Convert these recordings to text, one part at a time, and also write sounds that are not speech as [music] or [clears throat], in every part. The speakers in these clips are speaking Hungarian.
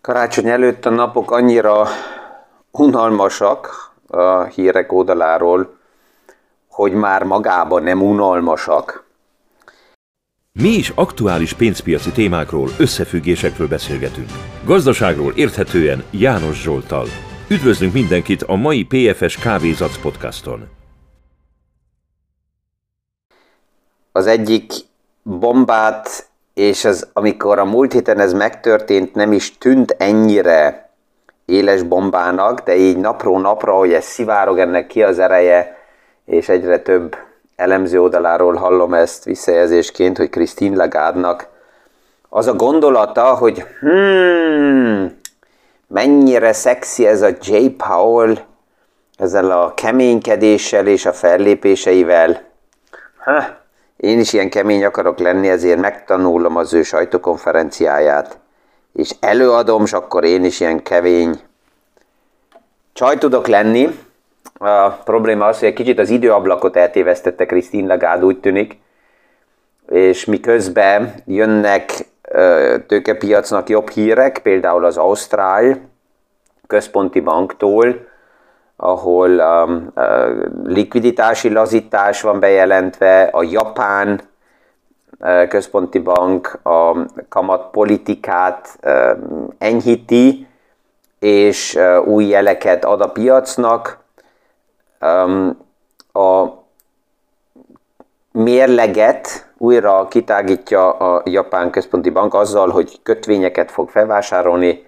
Karácsony előtt a napok annyira unalmasak a hírek oldaláról, hogy már magában nem unalmasak. Mi is aktuális pénzpiaci témákról, összefüggésekről beszélgetünk. Gazdaságról érthetően János Zsoltal. Üdvözlünk mindenkit a mai PFS Kávézac podcaston. Az egyik bombát és ez, amikor a múlt héten ez megtörtént, nem is tűnt ennyire éles bombának, de így napról napra, hogy ez szivárog ennek ki az ereje, és egyre több elemző oldaláról hallom ezt visszajelzésként, hogy Christine Lagarde-nak az a gondolata, hogy hmm, mennyire szexi ez a J. Powell ezzel a keménykedéssel és a fellépéseivel. Ha, én is ilyen kemény akarok lenni, ezért megtanulom az ő sajtókonferenciáját, és előadom, és akkor én is ilyen kevény csaj tudok lenni. A probléma az, hogy egy kicsit az időablakot eltévesztette Krisztin Lagarde, úgy tűnik, és miközben jönnek tőkepiacnak jobb hírek, például az Ausztrál központi banktól, ahol um, uh, likviditási lazítás van bejelentve, a japán uh, központi bank a kamatpolitikát uh, enyhíti, és uh, új jeleket ad a piacnak. Um, a mérleget újra kitágítja a japán központi bank azzal, hogy kötvényeket fog felvásárolni.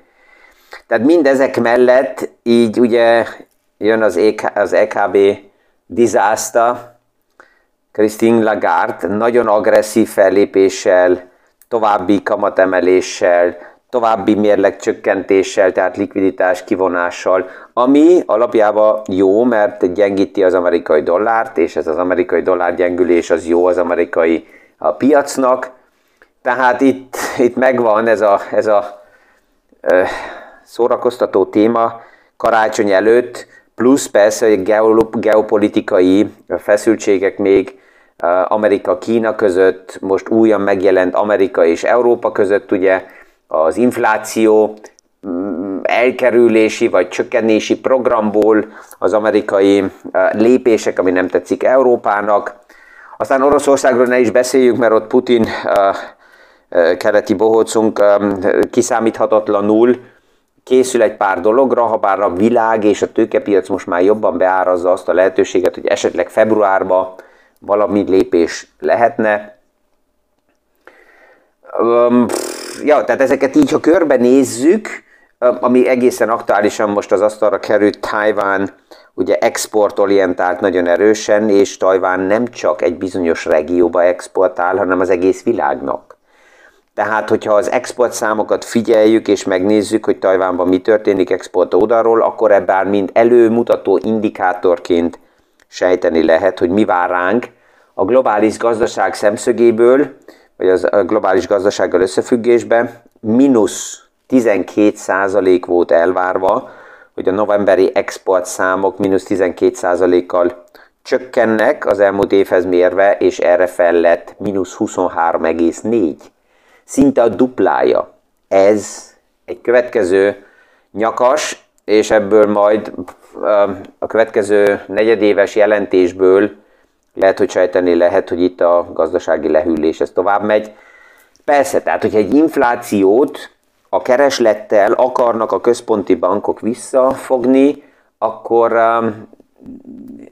Tehát mindezek mellett így ugye jön az, EK, az EKB disaster, Christine Lagarde nagyon agresszív fellépéssel, további kamatemeléssel, további mérlegcsökkentéssel, tehát likviditás kivonással, ami alapjában jó, mert gyengíti az amerikai dollárt, és ez az amerikai dollár gyengülés az jó az amerikai a piacnak. Tehát itt, itt megvan ez a, ez a ö, szórakoztató téma karácsony előtt, plusz persze hogy geopolitikai feszültségek még Amerika-Kína között, most újan megjelent Amerika és Európa között, ugye az infláció mm, elkerülési vagy csökkenési programból az amerikai lépések, ami nem tetszik Európának. Aztán Oroszországról ne is beszéljük, mert ott Putin keleti bohócunk kiszámíthatatlanul készül egy pár dologra, ha bár a világ és a tőkepiac most már jobban beárazza azt a lehetőséget, hogy esetleg februárban valami lépés lehetne. Ja, tehát ezeket így, ha körbenézzük, ami egészen aktuálisan most az asztalra került, Tajván ugye exportorientált nagyon erősen, és Tajván nem csak egy bizonyos regióba exportál, hanem az egész világnak. Tehát, hogyha az export számokat figyeljük és megnézzük, hogy Tajvánban mi történik export oldalról, akkor ebben mind előmutató indikátorként sejteni lehet, hogy mi vár ránk. A globális gazdaság szemszögéből, vagy az a globális gazdasággal összefüggésben, mínusz 12% volt elvárva, hogy a novemberi export számok mínusz 12%-kal csökkennek az elmúlt évhez mérve, és erre fellett mínusz 23,4 szinte a duplája. Ez egy következő nyakas, és ebből majd a következő negyedéves jelentésből lehet, hogy sejteni lehet, hogy itt a gazdasági lehűlés ez tovább megy. Persze, tehát hogyha egy inflációt a kereslettel akarnak a központi bankok visszafogni, akkor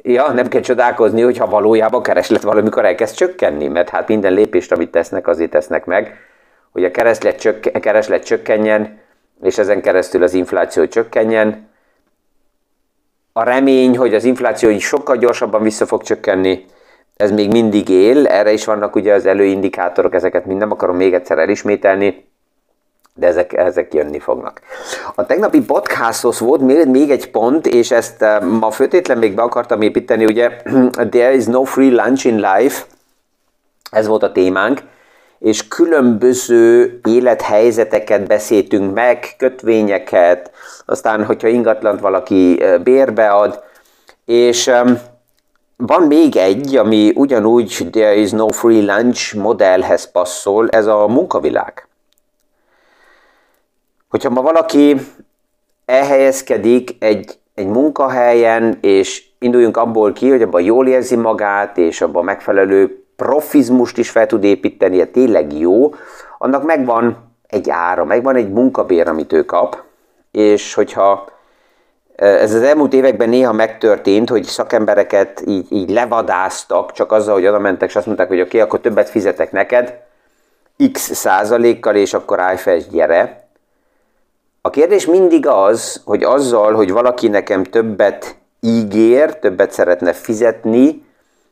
ja, nem kell csodálkozni, hogyha valójában a kereslet valamikor elkezd csökkenni, mert hát minden lépést, amit tesznek, azért tesznek meg, hogy a kereslet, csökken, kereslet csökkenjen, és ezen keresztül az infláció csökkenjen. A remény, hogy az infláció így sokkal gyorsabban vissza fog csökkenni, ez még mindig él, erre is vannak ugye az előindikátorok, ezeket mind nem akarom még egyszer elismételni, de ezek, ezek jönni fognak. A tegnapi podcasthoz volt még, még egy pont, és ezt eh, ma főtétlen még be akartam építeni, ugye [clears throat] There is no free lunch in life, ez volt a témánk, és különböző élethelyzeteket beszéltünk meg, kötvényeket, aztán, hogyha ingatlant valaki bérbead, és van még egy, ami ugyanúgy there is no free lunch modellhez passzol, ez a munkavilág. Hogyha ma valaki elhelyezkedik egy, egy munkahelyen, és induljunk abból ki, hogy abban jól érzi magát, és abban megfelelő profizmust is fel tud építeni, tényleg jó, annak megvan egy ára, megvan egy munkabér, amit ő kap, és hogyha ez az elmúlt években néha megtörtént, hogy szakembereket így, így levadáztak, csak azzal, hogy oda mentek, és azt mondták, hogy oké, okay, akkor többet fizetek neked, x százalékkal, és akkor állj fel, és gyere. A kérdés mindig az, hogy azzal, hogy valaki nekem többet ígér, többet szeretne fizetni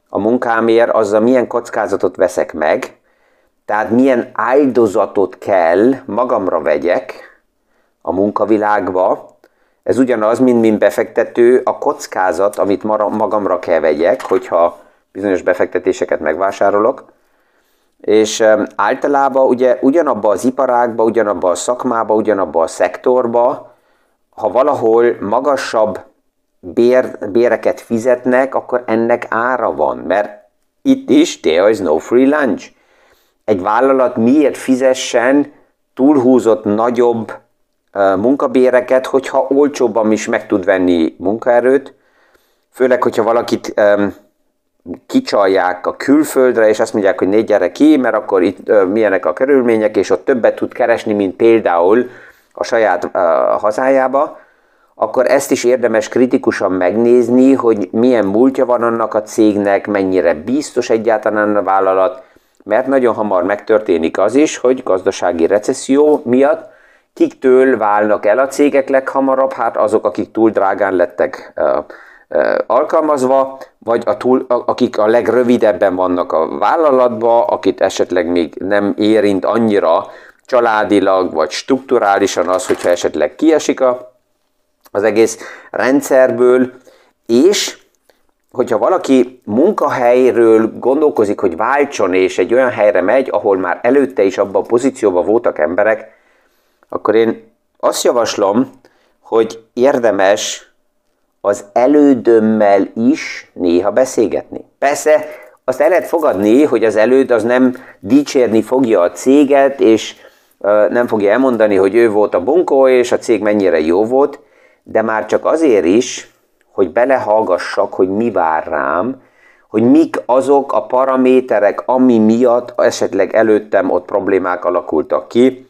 a munkámért, azzal milyen kockázatot veszek meg, tehát milyen áldozatot kell magamra vegyek a munkavilágba, ez ugyanaz, mint mint befektető, a kockázat, amit magamra kell vegyek, hogyha bizonyos befektetéseket megvásárolok, és általában ugye ugyanabba az iparágba, ugyanabba a szakmába, ugyanabba a szektorba, ha valahol magasabb bér, béreket fizetnek, akkor ennek ára van, mert itt is there is no free lunch. Egy vállalat miért fizessen túlhúzott nagyobb munkabéreket, hogyha olcsóbban is meg tud venni munkaerőt, főleg, hogyha valakit um, kicsalják a külföldre, és azt mondják, hogy négy gyere ki, mert akkor itt uh, milyenek a körülmények, és ott többet tud keresni, mint például a saját uh, hazájába, akkor ezt is érdemes kritikusan megnézni, hogy milyen múltja van annak a cégnek, mennyire biztos egyáltalán a vállalat, mert nagyon hamar megtörténik az is, hogy gazdasági recesszió miatt kiktől válnak el a cégek leghamarabb? Hát azok, akik túl drágán lettek alkalmazva, vagy a túl, akik a legrövidebben vannak a vállalatban, akit esetleg még nem érint annyira családilag, vagy strukturálisan az, hogyha esetleg kiesik a, az egész rendszerből, és hogyha valaki munkahelyről gondolkozik, hogy váltson, és egy olyan helyre megy, ahol már előtte is abban a pozícióban voltak emberek, akkor én azt javaslom, hogy érdemes az elődömmel is néha beszélgetni. Persze azt el lehet fogadni, hogy az előd az nem dicsérni fogja a céget, és nem fogja elmondani, hogy ő volt a bunkó, és a cég mennyire jó volt, de már csak azért is, hogy belehallgassak, hogy mi vár rám, hogy mik azok a paraméterek, ami miatt esetleg előttem ott problémák alakultak ki,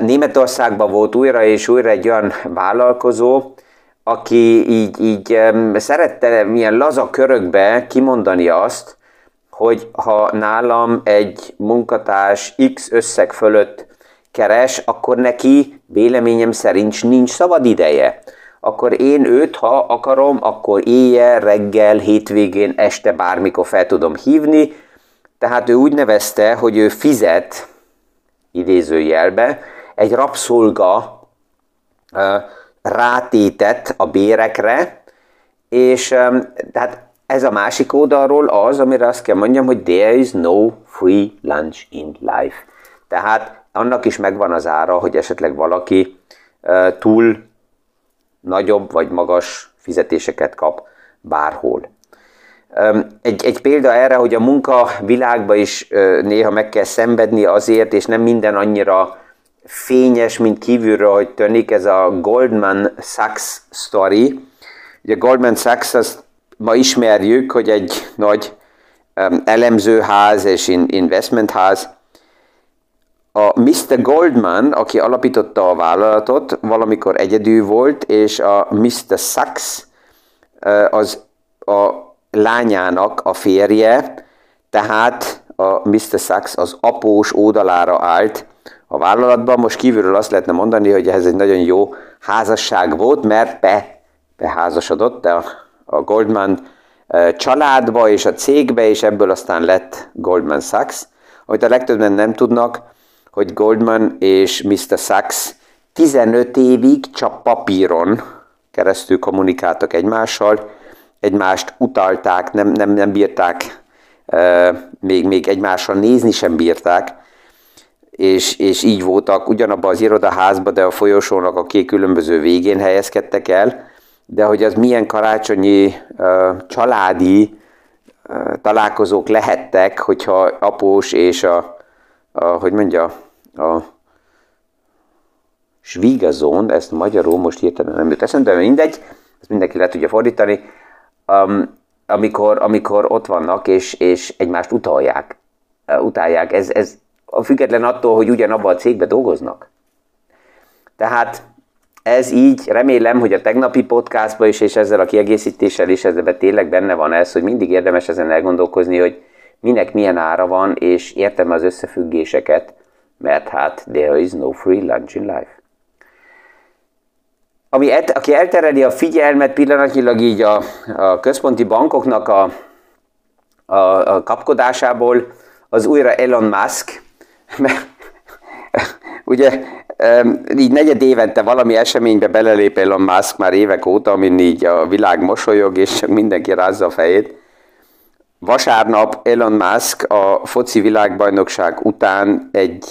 Németországban volt újra és újra egy olyan vállalkozó, aki így, így szerette milyen laza körökbe kimondani azt, hogy ha nálam egy munkatárs X összeg fölött keres, akkor neki véleményem szerint nincs szabad ideje. Akkor én őt, ha akarom, akkor éjjel, reggel, hétvégén, este bármikor fel tudom hívni. Tehát ő úgy nevezte, hogy ő fizet idézőjelbe, egy rabszolga rátétet a bérekre, és tehát ez a másik oldalról az, amire azt kell mondjam, hogy there is no free lunch in life. Tehát annak is megvan az ára, hogy esetleg valaki túl nagyobb vagy magas fizetéseket kap bárhol. Egy, egy példa erre, hogy a munka világban is néha meg kell szenvedni azért, és nem minden annyira fényes, mint kívülről, hogy tűnik, ez a Goldman Sachs story. Ugye Goldman Sachs, azt ma ismerjük, hogy egy nagy elemzőház és investmentház. A Mr. Goldman, aki alapította a vállalatot, valamikor egyedül volt, és a Mr. Sachs az a lányának a férje, tehát a Mr. Sachs az após oldalára állt a vállalatban. Most kívülről azt lehetne mondani, hogy ez egy nagyon jó házasság volt, mert be, beházasodott a, a Goldman családba és a cégbe, és ebből aztán lett Goldman Sachs. Amit a legtöbben nem tudnak, hogy Goldman és Mr. Sachs 15 évig csak papíron keresztül kommunikáltak egymással, egymást utalták, nem, nem, nem bírták, még, még egymással nézni sem bírták, és, és így voltak ugyanabban az irodaházban, de a folyosónak a két különböző végén helyezkedtek el, de hogy az milyen karácsonyi uh, családi uh, találkozók lehettek, hogyha após és a, a hogy mondja, a Schwiegazón, ezt magyarul most hirtelen nem jut eszembe, de mindegy, ezt mindenki le tudja fordítani, um, amikor, amikor ott vannak és, és egymást utalják, uh, utálják. Ez, ez független attól, hogy ugyanabban a cégben dolgoznak. Tehát ez így, remélem, hogy a tegnapi podcastban is, és ezzel a kiegészítéssel is ezzel tényleg benne van ez, hogy mindig érdemes ezen elgondolkozni, hogy minek milyen ára van, és értem az összefüggéseket, mert hát there is no free lunch in life. Ami et, aki eltereli a figyelmet pillanatnyilag így a, a központi bankoknak a, a, a kapkodásából, az újra Elon Musk, mert [laughs] ugye így negyed évente valami eseménybe belelép Elon Musk már évek óta, amin így a világ mosolyog, és csak mindenki rázza a fejét. Vasárnap Elon Musk a foci világbajnokság után egy,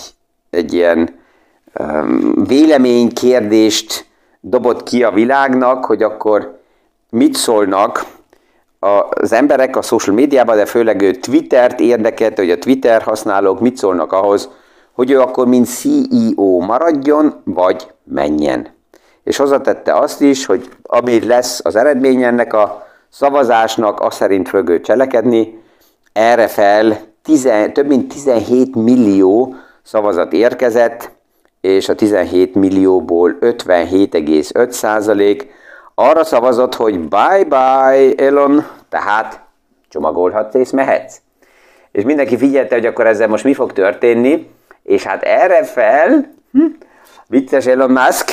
egy ilyen um, véleménykérdést dobott ki a világnak, hogy akkor mit szólnak az emberek a social médiában, de főleg ő Twittert érdekelt, hogy a Twitter használók mit szólnak ahhoz, hogy ő akkor mint CEO maradjon, vagy menjen. És hozzatette azt is, hogy ami lesz az eredmény ennek a szavazásnak, azt szerint fog ő cselekedni, erre fel tizen, több mint 17 millió szavazat érkezett, és a 17 millióból 57,5 százalék arra szavazott, hogy bye-bye Elon, tehát csomagolhatsz és mehetsz. És mindenki figyelte, hogy akkor ezzel most mi fog történni, és hát erre fel, hm, vicces Elon Musk,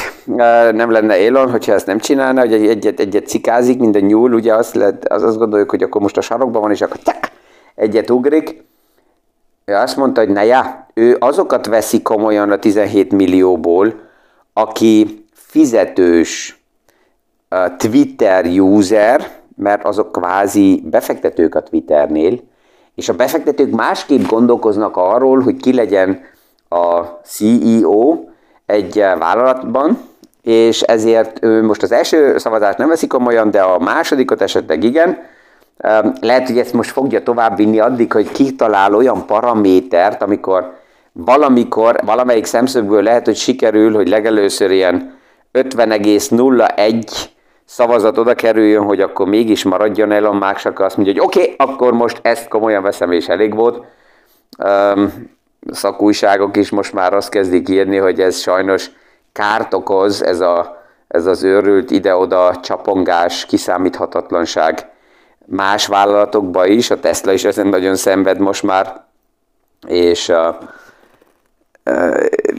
nem lenne Elon, hogyha ezt nem csinálna, hogy egyet, egyet cikázik, mint a nyúl, ugye azt, lehet, az azt gondoljuk, hogy akkor most a sarokban van, és akkor tak, egyet ugrik. Ő azt mondta, hogy ne já, ő azokat veszi komolyan a 17 millióból, aki fizetős Twitter user, mert azok kvázi befektetők a Twitternél, és a befektetők másképp gondolkoznak arról, hogy ki legyen a CEO egy vállalatban, és ezért most az első szavazást nem veszik komolyan, de a másodikot esetleg igen. Lehet, hogy ezt most fogja tovább vinni addig, hogy kitalál olyan paramétert, amikor valamikor, valamelyik szemszögből lehet, hogy sikerül, hogy legelőször ilyen 50,01 szavazat oda kerüljön, hogy akkor mégis maradjon Elon Musk, akkor azt mondja, hogy oké, okay, akkor most ezt komolyan veszem, és elég volt. Um, szakújságok is most már azt kezdik írni, hogy ez sajnos kárt okoz, ez, a, ez az őrült ide-oda csapongás, kiszámíthatatlanság más vállalatokba is, a Tesla is ezen nagyon szenved most már, és a,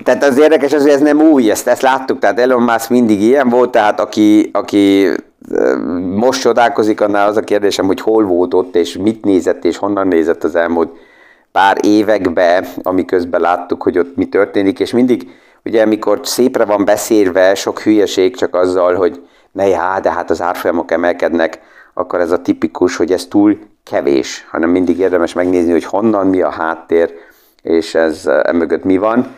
tehát az érdekes az, hogy ez nem új, ezt, ezt láttuk, tehát Elon Musk mindig ilyen volt, tehát aki, aki most csodálkozik, annál az a kérdésem, hogy hol volt ott, és mit nézett, és honnan nézett az elmúlt pár évekbe, amiközben láttuk, hogy ott mi történik, és mindig, ugye amikor szépre van beszélve, sok hülyeség csak azzal, hogy ne já, de hát az árfolyamok emelkednek, akkor ez a tipikus, hogy ez túl kevés, hanem mindig érdemes megnézni, hogy honnan, mi a háttér, és ez emögött mi van.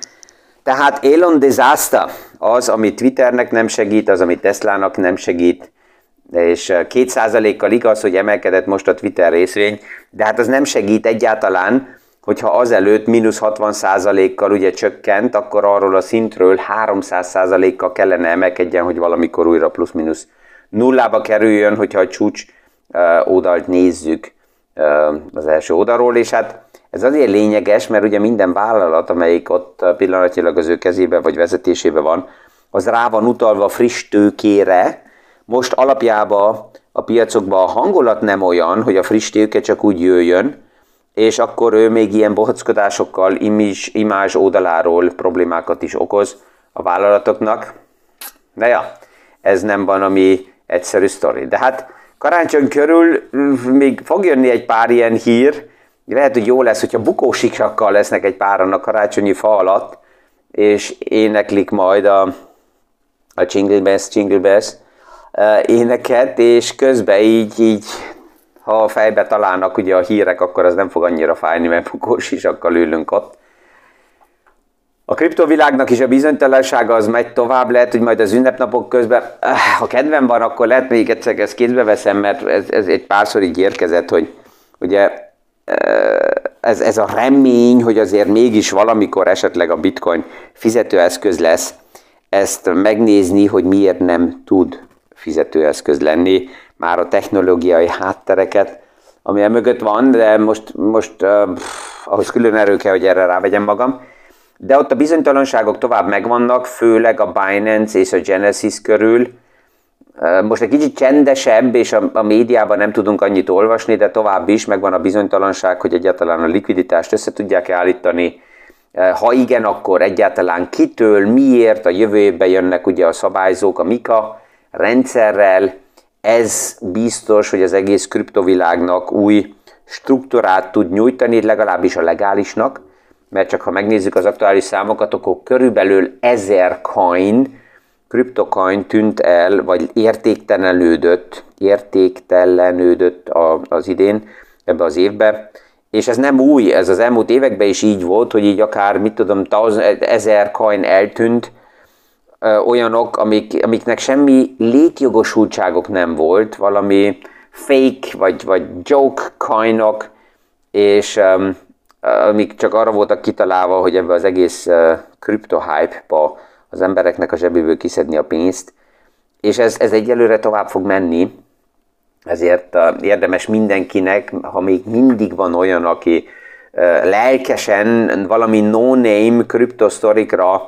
Tehát Elon disaster az, ami Twitternek nem segít, az, ami Teslának nem segít, és két százalékkal igaz, hogy emelkedett most a Twitter részvény, de hát az nem segít egyáltalán, hogyha azelőtt mínusz 60%-kal ugye csökkent, akkor arról a szintről 300%-kal kellene emelkedjen, hogy valamikor újra plusz-minusz nullába kerüljön, hogyha a csúcs oldalt nézzük az első oldalról, és hát ez azért lényeges, mert ugye minden vállalat, amelyik ott pillanatilag az ő kezébe vagy vezetésébe van, az rá van utalva friss tőkére. Most alapjában a piacokban a hangulat nem olyan, hogy a friss tőke csak úgy jöjjön, és akkor ő még ilyen bohockodásokkal, image, imázs oldaláról problémákat is okoz a vállalatoknak. Na ja, ez nem van ami egyszerű sztori. De hát karácsony körül még fog jönni egy pár ilyen hír, lehet, hogy jó lesz, hogyha bukósikrakkal lesznek egy páran a karácsonyi fa alatt, és éneklik majd a, a Jingle Bells, Jingle Bells éneket, és közben így, így ha a fejbe találnak ugye a hírek, akkor az nem fog annyira fájni, mert bukós is akkor ülünk ott. A kriptovilágnak is a bizonytalansága az megy tovább, lehet, hogy majd az ünnepnapok közben, eh, ha kedvem van, akkor lehet még egyszer ezt kézbe veszem, mert ez, ez egy párszor így érkezett, hogy ugye eh, ez, ez a remény, hogy azért mégis valamikor esetleg a bitcoin fizetőeszköz lesz, ezt megnézni, hogy miért nem tud fizetőeszköz lenni, már a technológiai háttereket, ami mögött van, de most, most uh, ahhoz külön erő kell, hogy erre rávegyem magam. De ott a bizonytalanságok tovább megvannak, főleg a Binance és a Genesis körül. Most egy kicsit csendesebb, és a, a médiában nem tudunk annyit olvasni, de tovább is megvan a bizonytalanság, hogy egyáltalán a likviditást össze tudják állítani. Ha igen, akkor egyáltalán kitől, miért a jövő évben jönnek ugye a szabályzók a MIKA rendszerrel. Ez biztos, hogy az egész kriptovilágnak új struktúrát tud nyújtani, legalábbis a legálisnak mert csak ha megnézzük az aktuális számokat, akkor körülbelül ezer coin, kriptocoin tűnt el, vagy értéktelenődött, értéktelenődött az idén, ebbe az évbe, és ez nem új, ez az elmúlt években is így volt, hogy így akár, mit tudom, ezer coin eltűnt, olyanok, amik, amiknek semmi létjogosultságok nem volt, valami fake vagy, vagy joke coinok, és um, amik csak arra voltak kitalálva, hogy ebbe az egész kripto hype-ba az embereknek a zsebéből kiszedni a pénzt, és ez, ez egyelőre tovább fog menni, ezért érdemes mindenkinek, ha még mindig van olyan, aki lelkesen valami no-name kriptosztorikra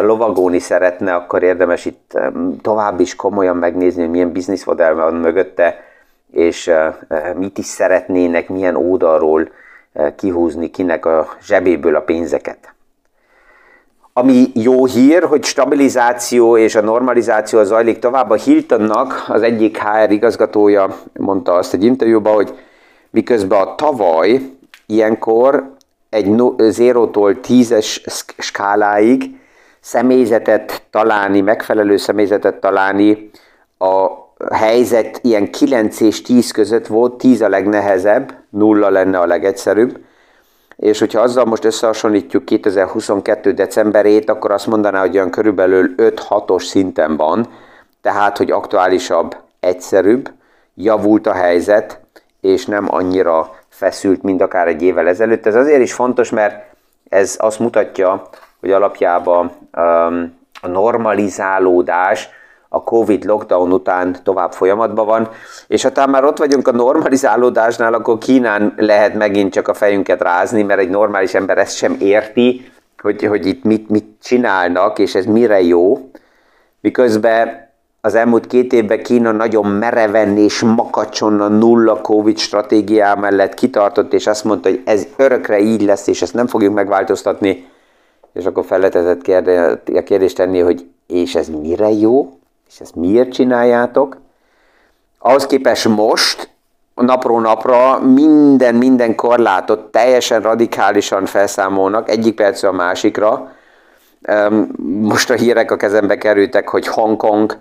lovagóni szeretne, akkor érdemes itt tovább is komolyan megnézni, hogy milyen bizniszmodell van mögötte, és mit is szeretnének, milyen oldalról kihúzni kinek a zsebéből a pénzeket. Ami jó hír, hogy stabilizáció és a normalizáció zajlik tovább. A Hiltonnak az egyik HR igazgatója mondta azt egy interjúban, hogy miközben a tavaly ilyenkor egy 0-tól 10-es skáláig személyzetet találni, megfelelő személyzetet találni a helyzet ilyen 9 és 10 között volt, 10 a legnehezebb, nulla lenne a legegyszerűbb, és hogyha azzal most összehasonlítjuk 2022. decemberét, akkor azt mondaná, hogy olyan körülbelül 5-6-os szinten van, tehát, hogy aktuálisabb, egyszerűbb, javult a helyzet, és nem annyira feszült, mint akár egy évvel ezelőtt. Ez azért is fontos, mert ez azt mutatja, hogy alapjában um, a normalizálódás a Covid lockdown után tovább folyamatban van, és ha már ott vagyunk a normalizálódásnál, akkor Kínán lehet megint csak a fejünket rázni, mert egy normális ember ezt sem érti, hogy, hogy itt mit, mit csinálnak, és ez mire jó, miközben az elmúlt két évben Kína nagyon mereven és makacson a nulla Covid stratégiá mellett kitartott, és azt mondta, hogy ez örökre így lesz, és ezt nem fogjuk megváltoztatni. És akkor felletezett a kérdést tenni, hogy és ez mire jó? És ezt miért csináljátok? Ahhoz képest most, napról napra minden, minden korlátot teljesen radikálisan felszámolnak, egyik percről a másikra. Most a hírek a kezembe kerültek, hogy Hongkong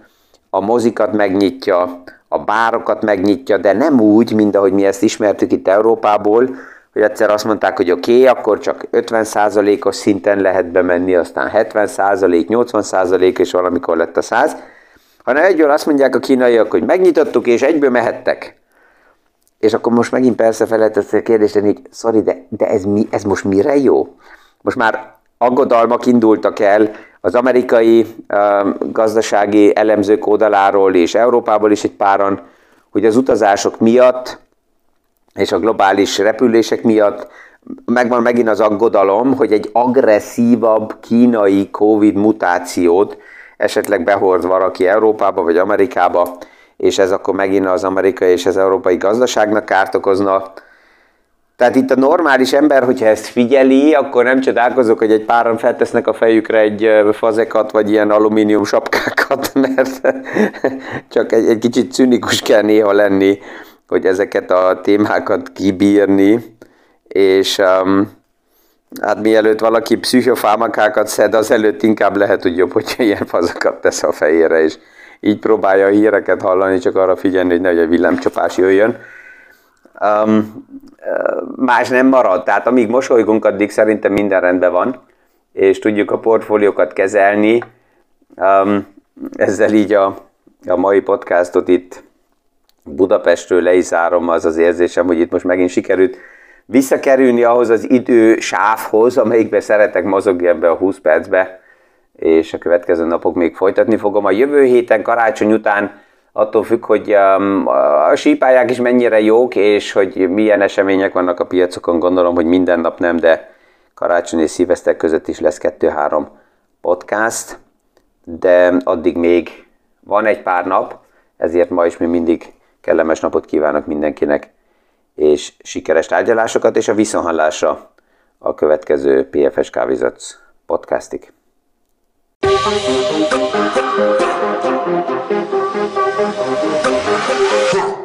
a mozikat megnyitja, a bárokat megnyitja, de nem úgy, mint ahogy mi ezt ismertük itt Európából, hogy egyszer azt mondták, hogy oké, okay, akkor csak 50%-os szinten lehet bemenni, aztán 70%, 80% és valamikor lett a 100 hanem egyből azt mondják a kínaiak, hogy megnyitottuk, és egyből mehettek. És akkor most megint persze fel lehet ezt a kérdést hogy sorry, de, de ez, mi, ez most mire jó? Most már aggodalmak indultak el az amerikai uh, gazdasági elemzők oldaláról és Európából is egy páran, hogy az utazások miatt és a globális repülések miatt megvan megint az aggodalom, hogy egy agresszívabb kínai Covid mutációt esetleg behord valaki Európába vagy Amerikába, és ez akkor megint az amerikai és az európai gazdaságnak kárt okozna. Tehát itt a normális ember, hogyha ezt figyeli, akkor nem csodálkozok, hogy egy páran feltesznek a fejükre egy fazekat, vagy ilyen alumínium sapkákat, [laughs] mert csak egy, egy kicsit cünikus kell néha lenni, hogy ezeket a témákat kibírni, és um, Hát mielőtt valaki pszichofámakákat szed, az előtt inkább lehet, hogy jobb, hogyha ilyen fazakat tesz a fejére, és így próbálja a híreket hallani, csak arra figyelni, hogy nehogy a villámcsapás jöjjön. Um, más nem marad, tehát amíg mosolygunk, addig szerintem minden rendben van, és tudjuk a portfóliókat kezelni. Um, ezzel így a, a mai podcastot itt Budapestről le az az érzésem, hogy itt most megint sikerült visszakerülni ahhoz az idő sávhoz, amelyikben szeretek mozogni ebbe a 20 percbe, és a következő napok még folytatni fogom. A jövő héten karácsony után attól függ, hogy um, a sípályák is mennyire jók, és hogy milyen események vannak a piacokon, gondolom, hogy minden nap nem, de karácsony és szívesztek között is lesz kettő-három podcast, de addig még van egy pár nap, ezért ma is mi mindig kellemes napot kívánok mindenkinek, és sikeres tárgyalásokat, és a viszonhallásra a következő PFS Kávézatsz podcastig. You.